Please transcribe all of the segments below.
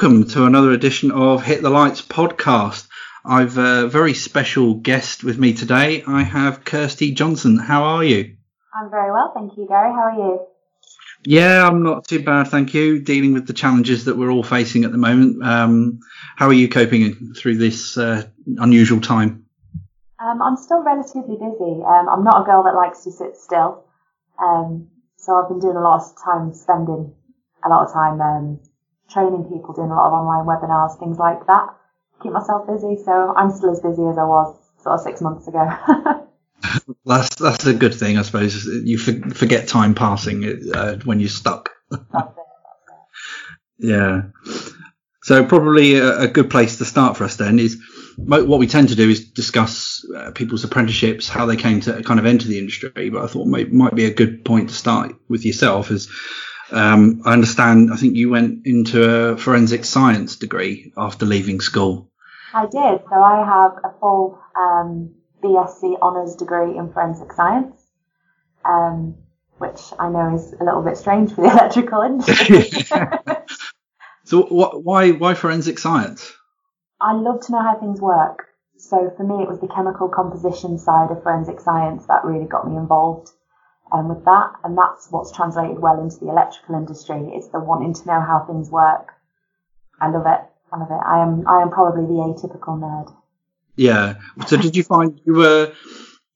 Welcome to another edition of Hit the Lights podcast. I've a very special guest with me today. I have Kirsty Johnson. How are you? I'm very well, thank you, Gary. How are you? Yeah, I'm not too bad, thank you. Dealing with the challenges that we're all facing at the moment. Um, how are you coping through this uh, unusual time? Um, I'm still relatively busy. Um, I'm not a girl that likes to sit still, um, so I've been doing a lot of time spending a lot of time um, training people, doing a lot of online webinars, things like that. Keep myself busy, so I'm still as busy as I was sort of six months ago. that's that's a good thing, I suppose. You forget time passing uh, when you're stuck. That's it, that's it. Yeah. So probably a, a, good place to start for us then is what we tend to do is discuss uh, people's apprenticeships, how they came to kind of enter the industry. But I thought might, might be a good point to start with yourself is um, I understand. I think you went into a forensic science degree after leaving school. I did. So I have a full um, BSc honours degree in forensic science, um, which I know is a little bit strange for the electrical industry. so what, why why forensic science? I love to know how things work. So for me, it was the chemical composition side of forensic science that really got me involved um, with that. And that's what's translated well into the electrical industry. It's the wanting to know how things work. I love it. I love it. I am, I am probably the atypical nerd. Yeah. So did you find you were,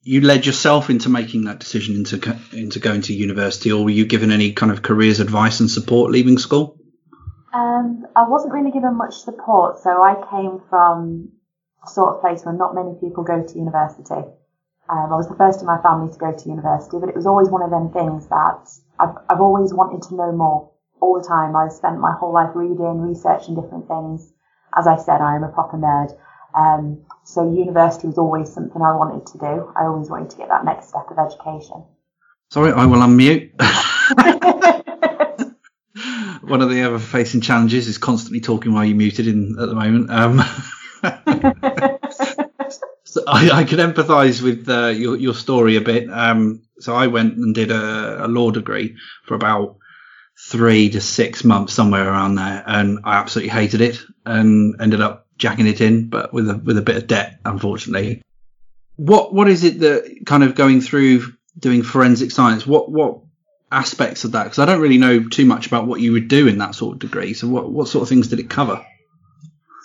you led yourself into making that decision into, into going to university or were you given any kind of careers advice and support leaving school? Um, I wasn't really given much support. So I came from a sort of place where not many people go to university. Um, I was the first in my family to go to university, but it was always one of them things that I've, I've always wanted to know more all the time. I've spent my whole life reading, researching different things. As I said, I am a proper nerd. Um, so university was always something I wanted to do. I always wanted to get that next step of education. Sorry, I will unmute. One of the other facing challenges is constantly talking while you're muted in at the moment. Um, so I, I can empathise with uh, your your story a bit. Um, so I went and did a, a, law degree for about three to six months, somewhere around there, and I absolutely hated it, and ended up jacking it in, but with a with a bit of debt, unfortunately. What what is it that kind of going through doing forensic science? What what aspects of that? Because I don't really know too much about what you would do in that sort of degree. So what what sort of things did it cover?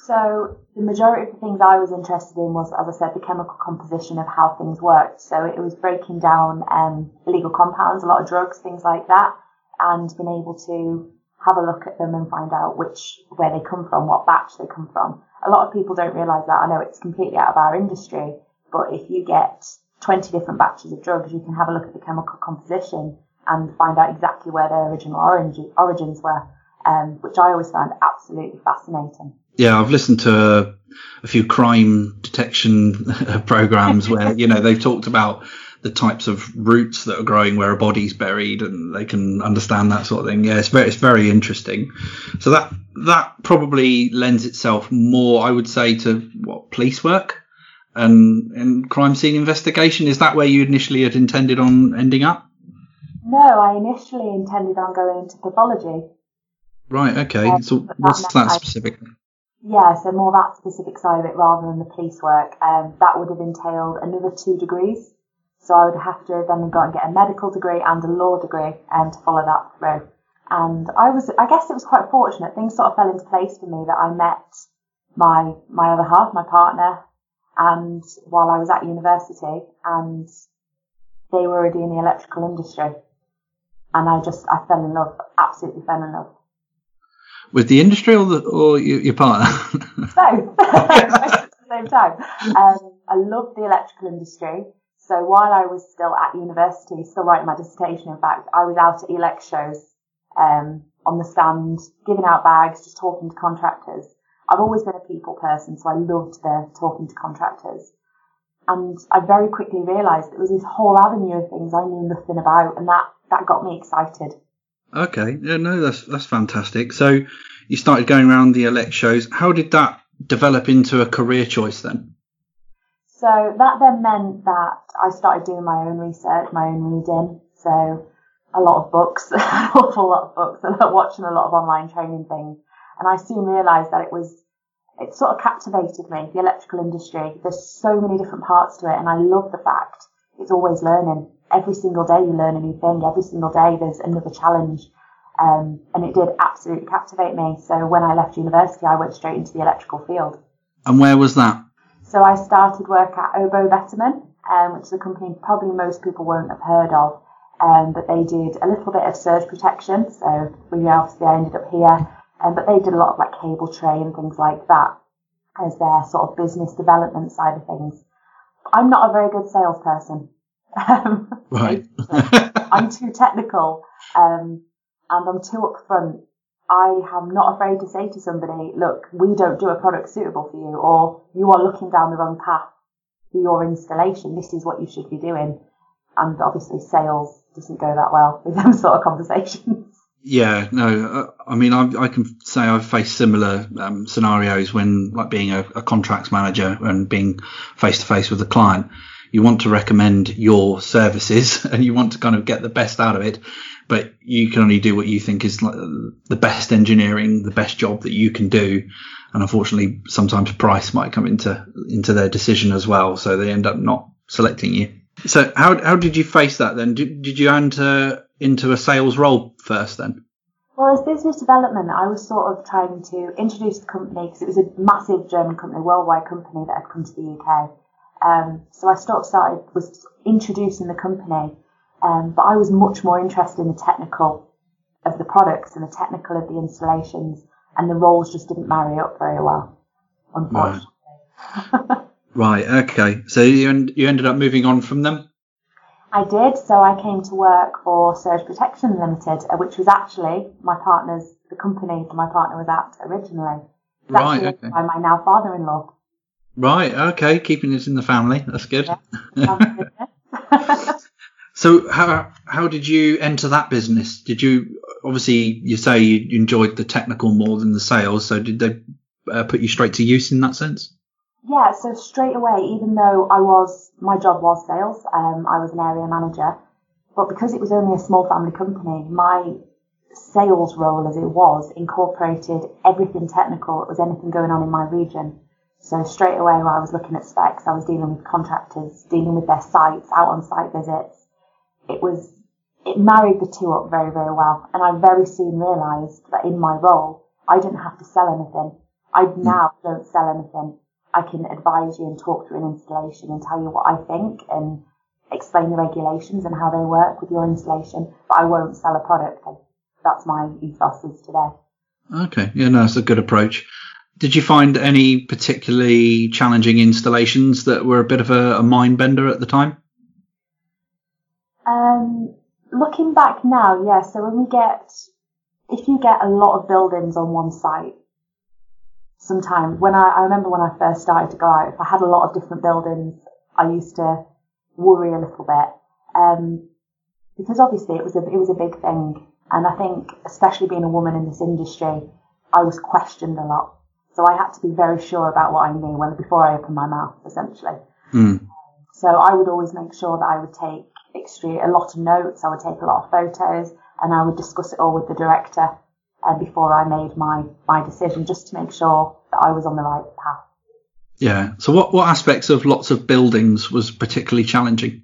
So the majority of the things I was interested in was, as I said, the chemical composition of how things worked. So it was breaking down um, illegal compounds, a lot of drugs, things like that, and being able to have a look at them and find out which where they come from, what batch they come from. A lot of people don't realise that. I know it's completely out of our industry, but if you get 20 different batches of drugs, you can have a look at the chemical composition and find out exactly where their original origins were, um, which I always found absolutely fascinating yeah, I've listened to a few crime detection programs where you know they've talked about the types of roots that are growing where a body's buried, and they can understand that sort of thing. Yeah, it's very it's very interesting. So that that probably lends itself more, I would say, to what police work and and crime scene investigation. Is that where you initially had intended on ending up? No, I initially intended on going into pathology. Right. Okay. Um, so what's that specifically? Yeah, so more that specific side of it rather than the police work. Um, that would have entailed another two degrees. So I would have to then go and get a medical degree and a law degree um, to follow that through. And I was, I guess it was quite fortunate. Things sort of fell into place for me that I met my, my other half, my partner, and while I was at university and they were already in the electrical industry. And I just, I fell in love, absolutely fell in love with the industry or the, or your, your partner? Both at the same time. Um, I love the electrical industry. So while I was still at university, still writing my dissertation, in fact, I was out at Elex shows um, on the stand, giving out bags, just talking to contractors. I've always been a people person, so I loved the talking to contractors. And I very quickly realised there was this whole avenue of things I knew nothing about, and that, that got me excited. Okay, yeah, no, that's that's fantastic. So you started going around the Elex shows. How did that develop into a career choice then? So that then meant that I started doing my own research, my own reading. So a lot of books, an awful lot of books, and watching a lot of online training things. And I soon realised that it was, it sort of captivated me, the electrical industry. There's so many different parts to it and I love the fact it's always learning. Every single day you learn a new thing. Every single day there's another challenge. Um, and it did absolutely captivate me. So when I left university, I went straight into the electrical field. And where was that? So I started work at OBO Bettermann, um, which is a company probably most people won't have heard of. Um, but they did a little bit of surge protection. So we obviously I ended up here, um, but they did a lot of like cable tray and things like that as their sort of business development side of things. I'm not a very good salesperson. Um, right. I'm too technical, um, and I'm too upfront. I am not afraid to say to somebody, look, we don't do a product suitable for you, or you are looking down the wrong path for your installation. This is what you should be doing. And obviously sales doesn't go that well with them sort of conversations. Yeah, no, uh, I mean, I, I, can say I've faced similar um, scenarios when, like, being a, a contracts manager and being face to face with a client. You want to recommend your services and you want to kind of get the best out of it, but you can only do what you think is like the best engineering, the best job that you can do. And unfortunately, sometimes price might come into into their decision as well, so they end up not selecting you. So how how did you face that then? Did, did you enter into a sales role first then? Well, as business development, I was sort of trying to introduce the company because it was a massive German company, worldwide company that had come to the UK. Um, so I sort of started was introducing the company, um, but I was much more interested in the technical of the products and the technical of the installations, and the roles just didn't marry up very well, unfortunately. Right. right okay. So you you ended up moving on from them. I did. So I came to work for Surge Protection Limited, uh, which was actually my partner's, the company that my partner was at originally. It's right. Okay. By my now father-in-law. Right. Okay. Keeping it in the family. That's good. Yeah, so how how did you enter that business? Did you obviously you say you enjoyed the technical more than the sales? So did they uh, put you straight to use in that sense? Yeah, so straight away, even though I was, my job was sales, um, I was an area manager, but because it was only a small family company, my sales role as it was incorporated everything technical that was anything going on in my region. So straight away while I was looking at specs, I was dealing with contractors, dealing with their sites, out on site visits. It was, it married the two up very, very well. And I very soon realised that in my role, I didn't have to sell anything. I hmm. now don't sell anything. I can advise you and talk through an installation and tell you what I think and explain the regulations and how they work with your installation, but I won't sell a product. That's my ethos is today. Okay, yeah, no, that's a good approach. Did you find any particularly challenging installations that were a bit of a, a mind bender at the time? Um, looking back now, yeah. So when we get, if you get a lot of buildings on one site, sometimes when I, I remember when I first started to go out, if I had a lot of different buildings, I used to worry a little bit. Um, because obviously it was a, it was a big thing. And I think, especially being a woman in this industry, I was questioned a lot. So I had to be very sure about what I knew when, before I opened my mouth, essentially. Mm. So I would always make sure that I would take extreme, a lot of notes. I would take a lot of photos and I would discuss it all with the director uh, before I made my, my decision just to make sure that I was on the right path. Yeah. So what, what aspects of lots of buildings was particularly challenging?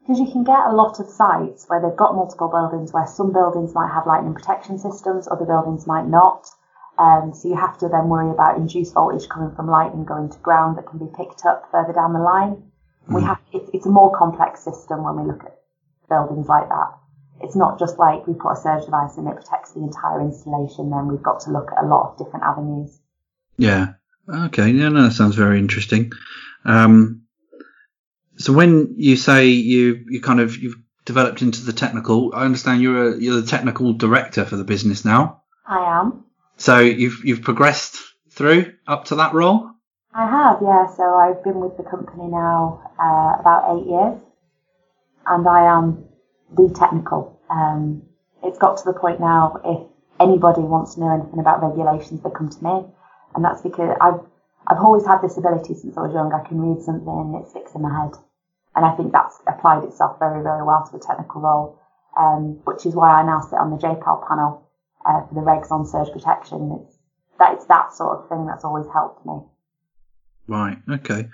Because you can get a lot of sites where they've got multiple buildings where some buildings might have lightning protection systems, other buildings might not. Um, so you have to then worry about induced voltage coming from lightning going to ground that can be picked up further down the line. Mm. We have, it, it's a more complex system when we look at buildings like that it's not just like we put a surge device and it protects the entire installation. Then we've got to look at a lot of different avenues. Yeah. Okay. Yeah. No, that sounds very interesting. Um, so when you say you you kind of you've developed into the technical, I understand you're a, you're the technical director for the business now. I am. So you've you've progressed through up to that role. I have, yeah. So I've been with the company now uh, about eight years, and I am the technical. Um, it's got to the point now if anybody wants to know anything about regulations, they come to me, and that's because I've I've always had this ability since I was young. I can read something and it sticks in my head, and I think that's applied itself very very well to a technical role, um, which is why I now sit on the JPEL panel uh, for the regs on surge protection. It's that it's that sort of thing that's always helped me. Right. Okay.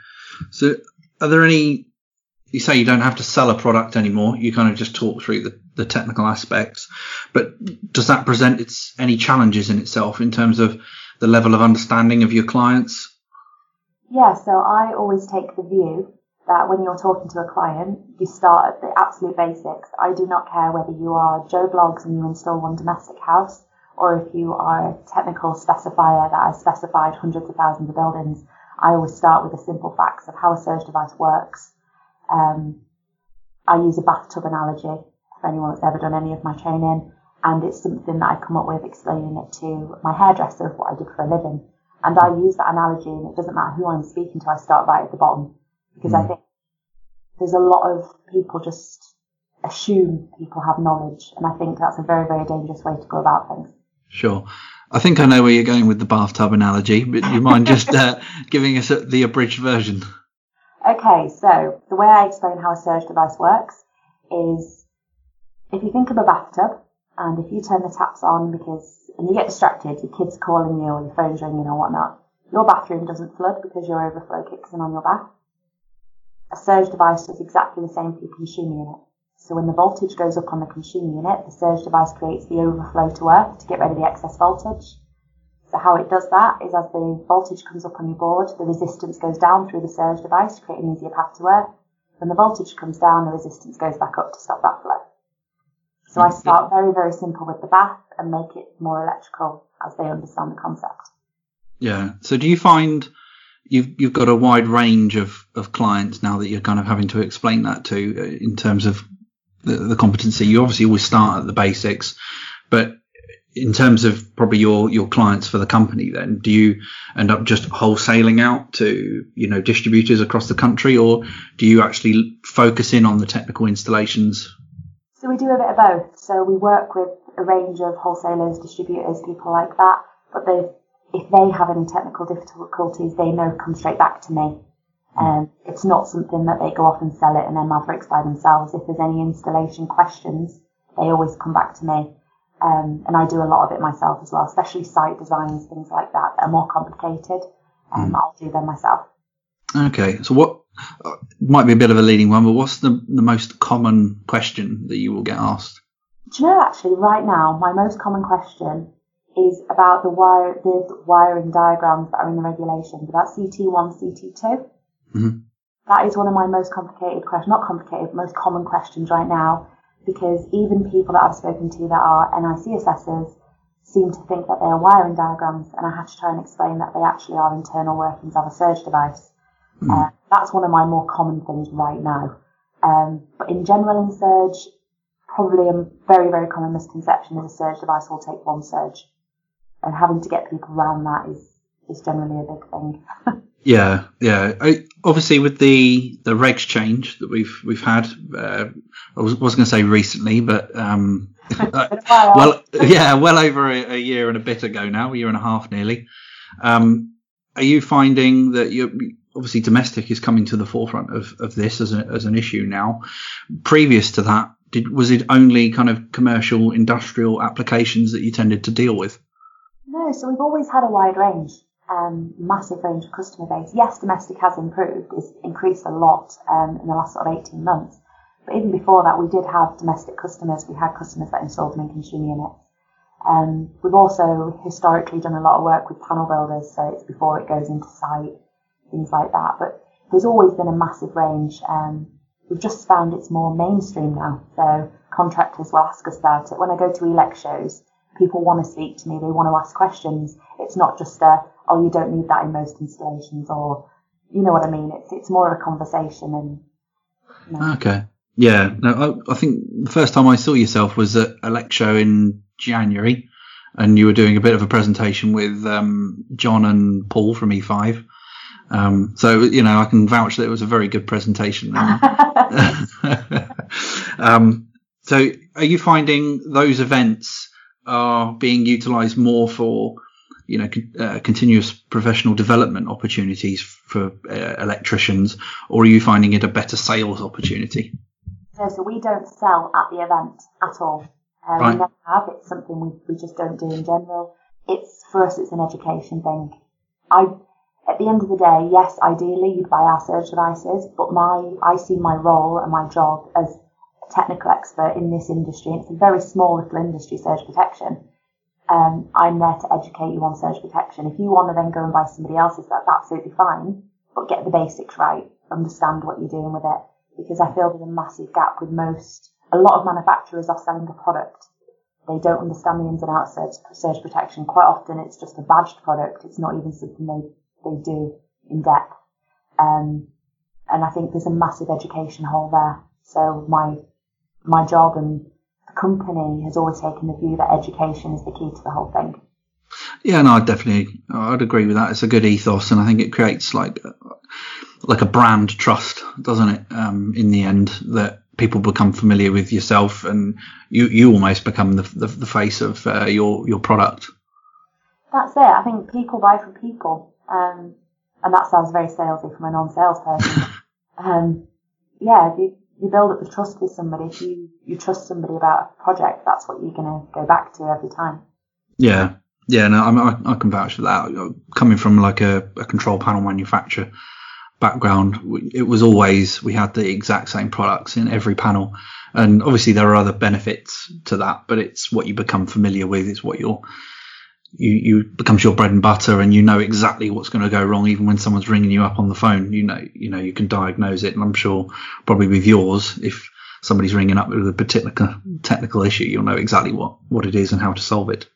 So, are there any? You say you don't have to sell a product anymore. You kind of just talk through the, the technical aspects. But does that present its any challenges in itself in terms of the level of understanding of your clients? Yeah. So I always take the view that when you're talking to a client, you start at the absolute basics. I do not care whether you are Joe Bloggs and you install one domestic house, or if you are a technical specifier that has specified hundreds of thousands of buildings. I always start with the simple facts of how a surge device works. Um, I use a bathtub analogy for anyone that's ever done any of my training, and it's something that I come up with explaining it to my hairdresser of what I did for a living. And I use that analogy, and it doesn't matter who I'm speaking to, I start right at the bottom because mm. I think there's a lot of people just assume people have knowledge, and I think that's a very, very dangerous way to go about things. Sure. I think I know where you're going with the bathtub analogy, but do you mind just uh, giving us the abridged version? Okay, so the way I explain how a surge device works is if you think of a bathtub and if you turn the taps on because and you get distracted, your kid's calling you or your phone's ringing or whatnot, your bathroom doesn't flood because your overflow kicks in on your bath. Surge device does exactly the same for your consumer unit. So when the voltage goes up on the consumer unit, the surge device creates the overflow to earth to get rid of the excess voltage. So how it does that is as the voltage comes up on your board, the resistance goes down through the surge device to create an easier path to earth. When the voltage comes down, the resistance goes back up to stop that flow. So I start very, very simple with the bath and make it more electrical as they understand the concept. Yeah. So do you find you've you've got a wide range of, of clients now that you're kind of having to explain that to uh, in terms of the, the competency. You obviously always start at the basics, but in terms of probably your your clients for the company then do you end up just wholesaling out to you know distributors across the country or do you actually focus in on the technical installations so we do a bit of both so we work with a range of wholesalers distributors people like that but they if they have any technical difficulties they know come straight back to me um, it's not something that they go off and sell it and then Mavericks by themselves. If there's any installation questions, they always come back to me. Um, and I do a lot of it myself as well, especially site designs, things like that that are more complicated. Um, mm. I'll do them myself. Okay, so what uh, might be a bit of a leading one, but what's the, the most common question that you will get asked? Do you know actually right now my most common question is about the wire the wiring diagrams that are in the regulations about CT1, CT2. Mm-hmm. That is one of my most complicated questions, not complicated, most common questions right now, because even people that I've spoken to that are NIC assessors seem to think that they are wiring diagrams, and I have to try and explain that they actually are internal workings of a surge device. Mm. Uh, that's one of my more common things right now. Um, but in general, in surge, probably a very, very common misconception is a surge device will take one surge. And having to get people around that is, is generally a big thing. Yeah, yeah. I, obviously, with the the regs change that we've we've had, uh, I was, was going to say recently, but um, uh, well, yeah, well over a, a, year and a bit ago now, a year and a half nearly. Um, are you finding that you obviously domestic is coming to the forefront of, of this as, a, as an issue now? Previous to that, did was it only kind of commercial industrial applications that you tended to deal with? No, so we've always had a wide range um, massive range of customer base. Yes, domestic has improved, it's increased a lot um, in the last sort of 18 months. But even before that, we did have domestic customers. We had customers that installed them in consumer units. Um, we've also historically done a lot of work with panel builders, so it's before it goes into site, things like that. But there's always been a massive range. Um, we've just found it's more mainstream now. So contractors will ask us about it. When I go to Elex shows, people want to speak to me. They want to ask questions. It's not just a, oh, you don't need that in most installations, or you know what I mean. It's it's more of a conversation and. You know. Okay. Yeah. No, I, I, think the first time I saw yourself was at a lecture in January, and you were doing a bit of a presentation with um, John and Paul from E5. Um, so you know, I can vouch that it was a very good presentation. um, so, are you finding those events are being utilised more for you know, uh, continuous professional development opportunities for uh, electricians, or are you finding it a better sales opportunity? No, so we don't sell at the event at all. Uh, right. We never have. It's something we, we just don't do in general. it's for us, it's an education thing. I, at the end of the day, yes, ideally you'd buy our surge devices, but my, I see my role and my job as technical expert in this industry. It's a very small little industry, surge protection. Um, I'm there to educate you on surge protection. If you want to then go and buy somebody else's, that's absolutely fine, but get the basics right. Understand what you're doing with it. Because I feel there's a massive gap with most, a lot of manufacturers are selling a product they don't understand the ins and outs of surge protection. Quite often it's just a badged product. It's not even something they, they do in depth. Um, and I think there's a massive education hole there. So my, my job and the company has always taken the view that education is the key to the whole thing. Yeah, no, I definitely, I'd agree with that. It's a good ethos, and I think it creates like, like a brand trust, doesn't it? Um, in the end, that people become familiar with yourself, and you you almost become the the, the face of uh, your your product. That's it. I think people buy from people, um, and that sounds very salesy from a non-salesperson. um, yeah, you build up the trust with somebody. If you you trust somebody about a project, that's what you're going to go back to every time. Yeah, yeah, no, I, I can vouch for that. Uh, coming from like a, a control panel manufacturer, background, it was always we had the exact same products in every panel. And obviously there are other benefits to that, but it's what you become familiar with. It's what you're, you, you becomes your bread and butter and you know exactly what's going to go wrong. Even when someone's ringing you up on the phone, you know, you know, you can diagnose it. And I'm sure probably with yours, if somebody's ringing up with a particular technical issue, you'll know exactly what, what it is and how to solve it.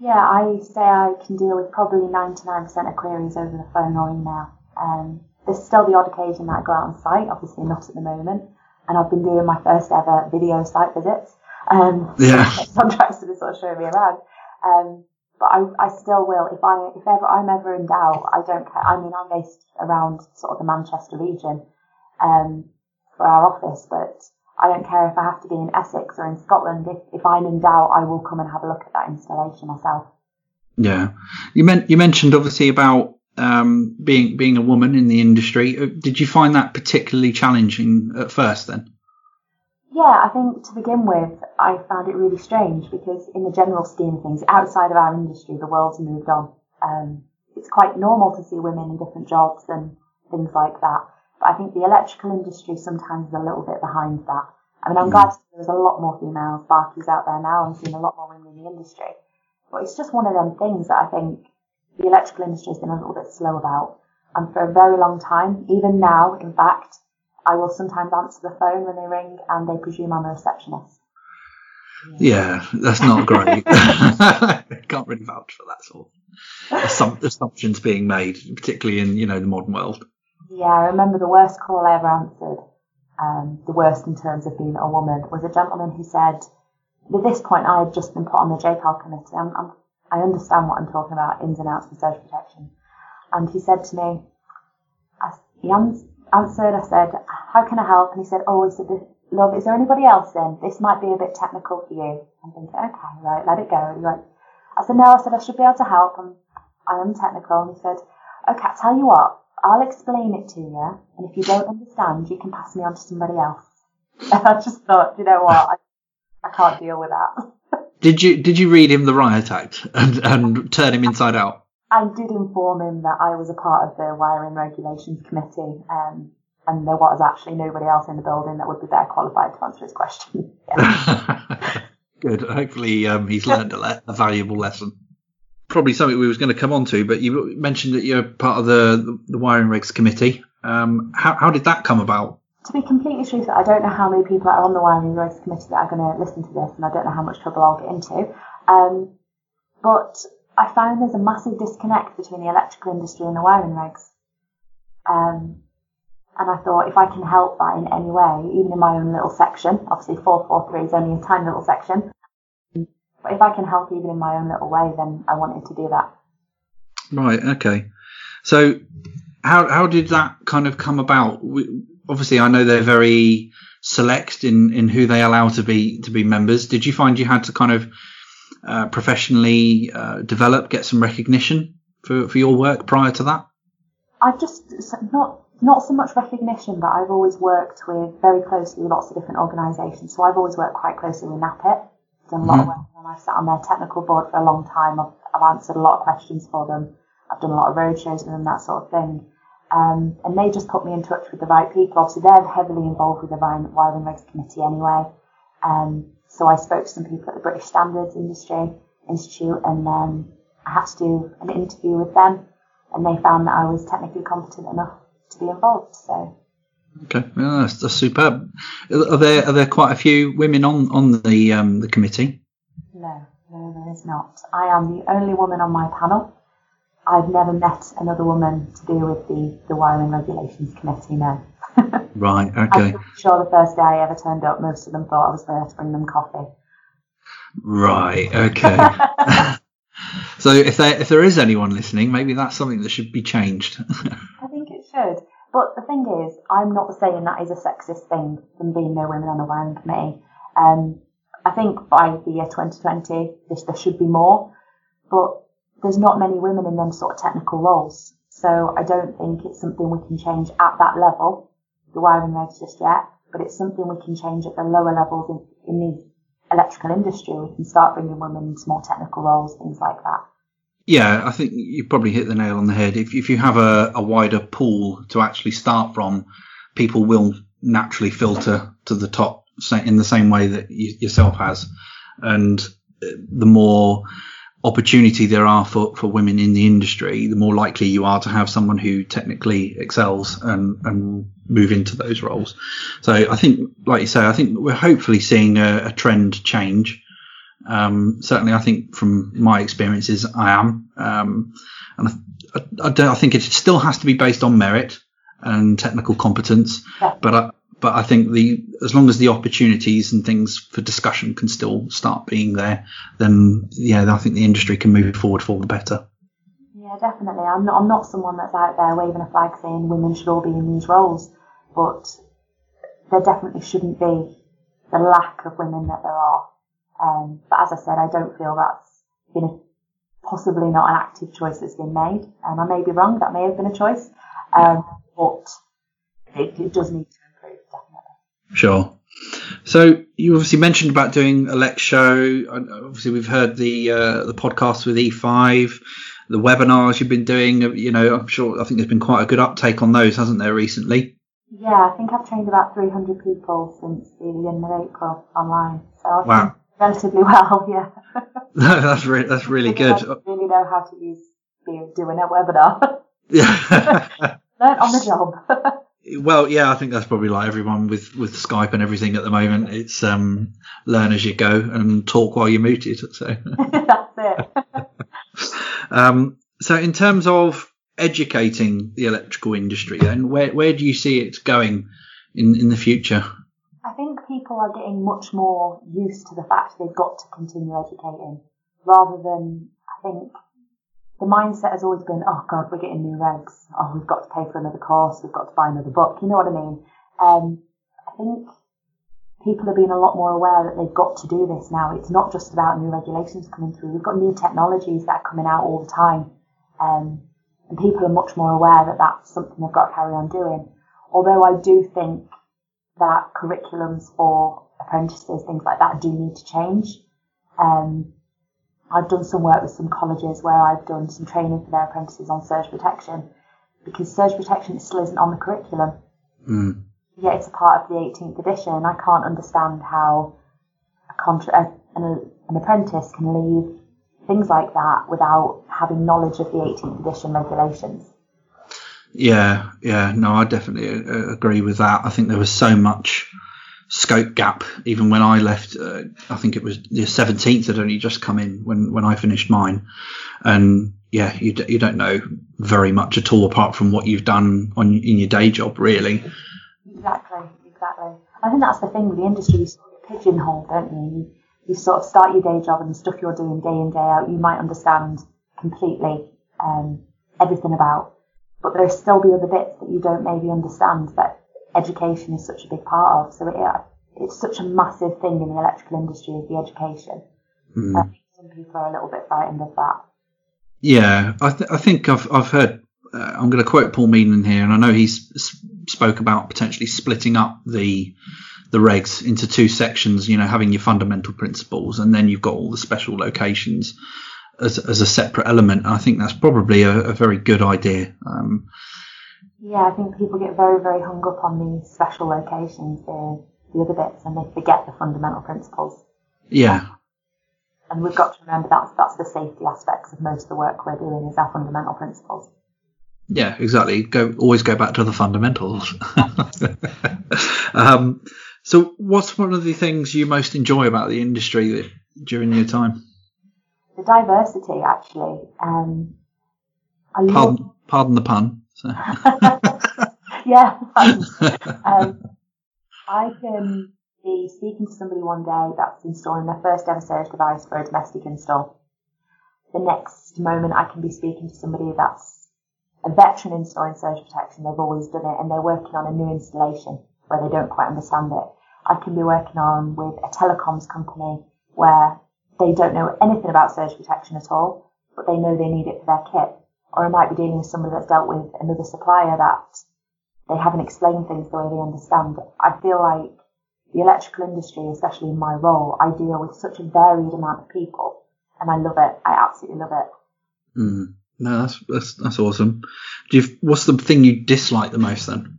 Yeah, I say I can deal with probably 99% of queries over the phone or email. Um, there's still the odd occasion that I go out on site, obviously not at the moment. And I've been doing my first ever video site visits. Um, yeah. Contracts to sort of show me around. Um, but I, I still will if I if ever I'm ever in doubt. I don't care. I mean, I'm based around sort of the Manchester region um, for our office, but I don't care if I have to be in Essex or in Scotland. If if I'm in doubt, I will come and have a look at that installation myself. Yeah, you meant you mentioned obviously about um, being being a woman in the industry. Uh, did you find that particularly challenging at first? Then. Yeah, I think to begin with, I found it really strange because, in the general scheme of things, outside of our industry, the world's moved on. Um, it's quite normal to see women in different jobs and things like that. But I think the electrical industry sometimes is a little bit behind that. I mean, I'm mm. glad there's a lot more female sparkies out there now. I'm seeing a lot more women in the industry. But it's just one of them things that I think the electrical industry has been a little bit slow about. And for a very long time, even now, in fact, I will sometimes answer the phone when they ring and they presume I'm a receptionist. Yeah, that's not great. Can't really vouch for that sort of assumptions being made, particularly in you know the modern world. Yeah, I remember the worst call I ever answered, um, the worst in terms of being a woman, was a gentleman who said, at this point I had just been put on the JPEL committee. I'm, I'm I understand what I'm talking about, ins and outs of social protection. And he said to me, I, he answered, I said, how can I help? And he said, oh, he said, love, is there anybody else then? This might be a bit technical for you. I'm thinking, okay, right, let it go. He went, I said, no, I said, I should be able to help. I'm, I am technical. And he said, okay, tell you what, I'll explain it to you. And if you don't understand, you can pass me on to somebody else. And I just thought, you know what, I, I can't deal with that. Did you did you read him the riot act and, and turn him inside out? I did inform him that I was a part of the wiring regulations committee, um, and there was actually nobody else in the building that would be better qualified to answer his question. Good. Hopefully, um, he's learned a, le- a, valuable lesson. Probably something we was going to come on to, but you mentioned that you're part of the the, wiring regs committee. Um, how how did that come about? to be completely truthful, I don't know how many people are on the wiring regs committee that are going to listen to this, and I don't know how much trouble I'll get into. Um, but I found there's a massive disconnect between the electrical industry and the wiring regs. Um, and I thought if I can help that in any way, even in my own little section, obviously 443 is only a tiny little section, but if I can help even in my own little way, then I wanted to do that. Right. Okay. So, how how did that kind of come about? obviously I know they're very select in, in who they allow to be to be members. Did you find you had to kind of uh, professionally uh, develop, get some recognition for, for your work prior to that? I've just not not so much recognition, but I've always worked with very closely with lots of different organisations. So I've always worked quite closely with NAPIT. Done a lot mm-hmm. of work, and I've sat on their technical board for a long time. I've, I've answered a lot of questions for them. I've done a lot of road shows with them, that sort of thing. Um, and they just put me in touch with the right people. Obviously, they're heavily involved with the Wiring Regs Committee anyway. Um, so I spoke to some people at the British Standards Industry Institute, and then I had to do an interview with them, and they found that I was technically competent enough to be involved. So. Okay, yeah, that's, that's superb. Are there are there quite a few women on on the um, the committee? No, no, there is not. I am the only woman on my panel. I've never met another woman to do with the, the wiring regulations committee, no. right, okay. I'm sure the first day I ever turned up, most of them thought I was there to bring them coffee. Right, okay. so if there if there is anyone listening, maybe that's something that should be changed. I think it should. But the thing is, I'm not saying that is a sexist thing, than being no women on the wiring committee. Um, I think by the year 2020, there should be more. But there's not many women in them sort of technical roles. So I don't think it's something we can change at that level, the wiring regs just yet, but it's something we can change at the lower levels in, in the electrical industry. We can start bringing women into more technical roles, things like that. Yeah, I think you probably hit the nail on the head. If, if you have a, a wider pool to actually start from, people will naturally filter to the top in the same way that you, yourself has. And uh, the more opportunity there are for, for women in the industry, the more likely you are to have someone who technically excels and, and move into those roles. So I think, like you say, I think we're hopefully seeing a, a trend change. Um, certainly, I think from my experiences, I am. Um, and I, I, don't, I think it still has to be based on merit and technical competence, yeah. but I, but I think the as long as the opportunities and things for discussion can still start being there, then yeah, I think the industry can move forward for the better. Yeah, definitely. I'm not I'm not someone that's out there waving a flag saying women should all be in these roles, but there definitely shouldn't be the lack of women that there are. Um, but as I said, I don't feel that's been a, possibly not an active choice that's been made, and I may be wrong. That may have been a choice, um, but it, it does need to Sure. So you obviously mentioned about doing a Lex show. Obviously, we've heard the uh, the podcast with E5, the webinars you've been doing. You know, I'm sure I think there's been quite a good uptake on those, hasn't there, recently? Yeah, I think I've trained about 300 people since the end of April online. So I've wow. relatively well. Yeah. no, that's really that's really good. I really know how to use doing a webinar. Yeah. Learn on the job. Well, yeah, I think that's probably like everyone with, with Skype and everything at the moment. It's um, learn as you go and talk while you're muted. So that's it. um, so, in terms of educating the electrical industry, then where where do you see it going in in the future? I think people are getting much more used to the fact they've got to continue educating, rather than I think the mindset has always been, oh God, we're getting new regs. Oh, we've got to pay for another course. We've got to buy another book. You know what I mean? Um, I think people are being a lot more aware that they've got to do this now. It's not just about new regulations coming through. We've got new technologies that are coming out all the time. Um, and people are much more aware that that's something they've got to carry on doing. Although I do think that curriculums for apprentices, things like that, do need to change. Um, I've done some work with some colleges where I've done some training for their apprentices on surge protection because surge protection still isn't on the curriculum. Mm. Yet it's a part of the 18th edition. I can't understand how a contra- an, an apprentice can leave things like that without having knowledge of the 18th edition regulations. Yeah, yeah, no, I definitely uh, agree with that. I think there was so much scope gap. Even when I left, uh, I think it was the 17th had only just come in when, when I finished mine. And yeah, you, d- you don't know very much at all apart from what you've done on in your day job, really. Exactly, exactly. I think that's the thing with the industry. You sort of pigeonhole, don't you? you? Sort of start your day job and the stuff you're doing day in, day out, you might understand completely um, everything about. But there'll still be other bits that you don't maybe understand that education is such a big part of. So it, it's such a massive thing in the electrical industry is the education. Mm. Uh, some people are a little bit frightened of that. Yeah, I, th- I think I've I've heard. Uh, I'm going to quote Paul Meenan here, and I know he's spoke about potentially splitting up the the regs into two sections. You know, having your fundamental principles, and then you've got all the special locations. as, as a separate element. I think that's probably a, a very good idea. Um, yeah, I think people get very, very hung up on these special locations, the, the other bits, and they forget the fundamental principles. Yeah. And we've got to remember that's, that's the safety aspects of most of the work we're doing is our fundamental principles. Yeah, exactly. Go always go back to the fundamentals. um, so, what's one of the things you most enjoy about the industry during your time? The diversity, actually. Um, I pardon, love... pardon the pun. So. yeah. um, I can be speaking to somebody one day that's installing their first ever surge device for a domestic install. The next moment, I can be speaking to somebody that's a veteran installing surge protection. They've always done it, and they're working on a new installation where they don't quite understand it. I can be working on with a telecoms company where they don't know anything about surge protection at all, but they know they need it for their kit. Or I might be dealing with somebody that's dealt with another supplier that they haven't explained things the way they understand. I feel like the electrical industry, especially in my role, I deal with such a varied amount of people, and I love it. I absolutely love it. Mm. No, that's, that's that's awesome. Do you, what's the thing you dislike the most then?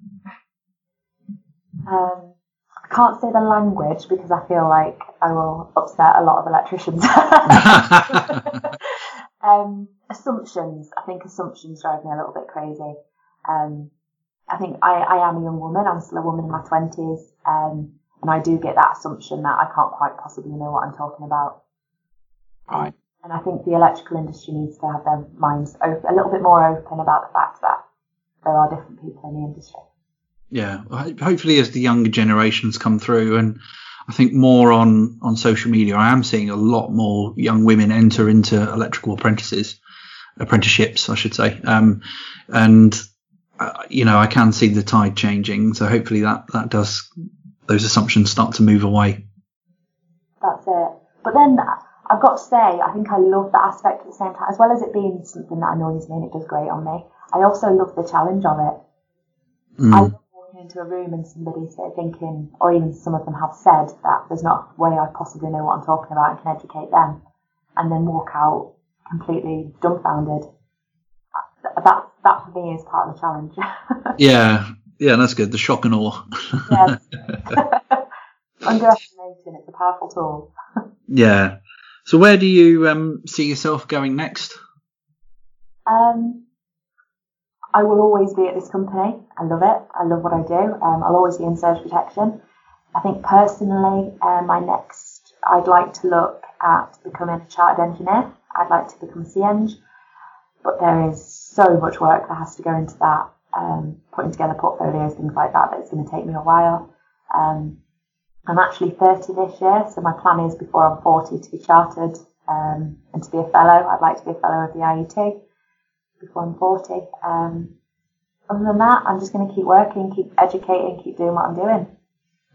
Um, I can't say the language because I feel like I will upset a lot of electricians. um, assumptions. I think assumptions drive me a little bit crazy. Um, I think I, I am a young woman. I'm still a woman in my twenties, um, and I do get that assumption that I can't quite possibly know what I'm talking about. Right. And I think the electrical industry needs to have their minds open, a little bit more open about the fact that there are different people in the industry. Yeah, hopefully as the younger generations come through, and I think more on on social media, I am seeing a lot more young women enter into electrical apprentices, apprenticeships, I should say, um, and uh, you know I can see the tide changing. So hopefully that that does those assumptions start to move away. That's it. But then I've got to say, I think I love that aspect at the same time, as well as it being something that annoys me and it does grate on me. I also love the challenge of it. Mm. I love walking into a room and somebody say, thinking, or even some of them have said that there's not a way I possibly know what I'm talking about and can educate them, and then walk out completely dumbfounded. That that for me is part of the challenge. yeah, yeah, that's good. The shock and awe. yeah. Underestimating, it's a powerful tool. yeah. So where do you um, see yourself going next? Um, I will always be at this company. I love it. I love what I do. Um, I'll always be in surge protection. I think personally, uh, my next, I'd like to look at becoming a chartered engineer. I'd like to become a CEng, but there is so much work that has to go into that. Um, putting together portfolios, things like that, that it's going to take me a while. Um, I'm actually 30 this year, so my plan is before I'm 40 to be chartered um, and to be a fellow. I'd like to be a fellow of the IET before I'm 40. Um, other than that, I'm just going to keep working, keep educating, keep doing what I'm doing.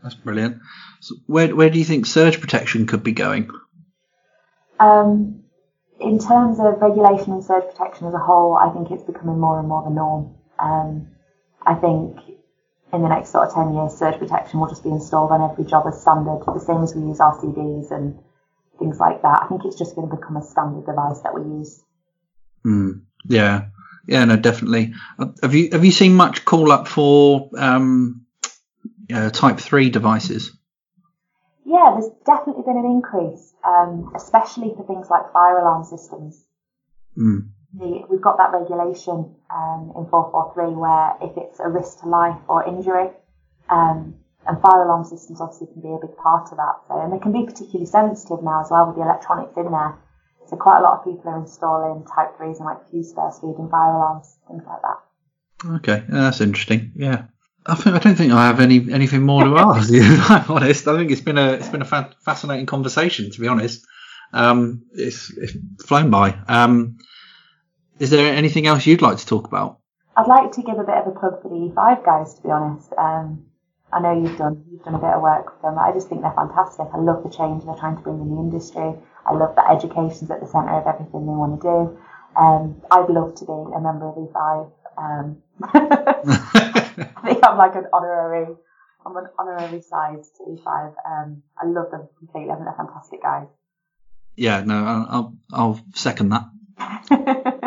That's brilliant. So where where do you think surge protection could be going? Um, in terms of regulation and surge protection as a whole, I think it's becoming more and more the norm. Um, I think in the next sort of 10 years, surge protection will just be installed on every job as standard, the same as we use RCDs and things like that. I think it's just going to become a standard device that we use. Mm, yeah, yeah, no, definitely. Have you have you seen much call up for um, uh, Type Three devices? Yeah, there's definitely been an increase, um, especially for things like fire alarm systems. Mm the, we've got that regulation um, in 443 where if it's a risk to life or injury, um, and fire alarm systems obviously can be a big part of that. So, and they can be particularly sensitive now as well with the electronics in there. So quite a lot of people are installing Type 3s and like fused spurs feeding fire alarms, things like that. Okay, that's interesting. Yeah. I, think, I don't think I have any anything more to ask. If I'm honest, I think it's been a it's been a fa- fascinating conversation. To be honest, um, it's, it's flown by. Um, is there anything else you'd like to talk about? I'd like to give a bit of a plug for the E5 guys, to be honest. Um, I know you've done you've done a bit of work with them. I just think they're fantastic. I love the change they're trying to bring in the industry. I love that education's at the centre of everything they want to do. Um, I'd love to be a member of E5. Um, I think I'm like an honorary, I'm an honorary side to E5. Um, I love them completely. I think they're fantastic guys. Yeah, no, I'll, I'll, I'll second that.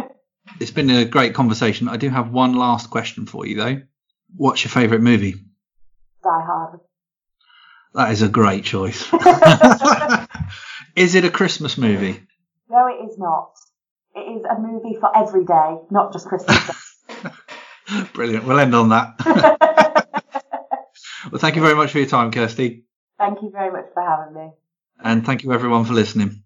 It's been a great conversation. I do have one last question for you, though. What's your favourite movie? Die Hard. That is a great choice. is it a Christmas movie? No, it is not. It is a movie for every day, not just Christmas. Brilliant. We'll end on that. well, thank you very much for your time, Kirsty. Thank you very much for having me. And thank you everyone for listening.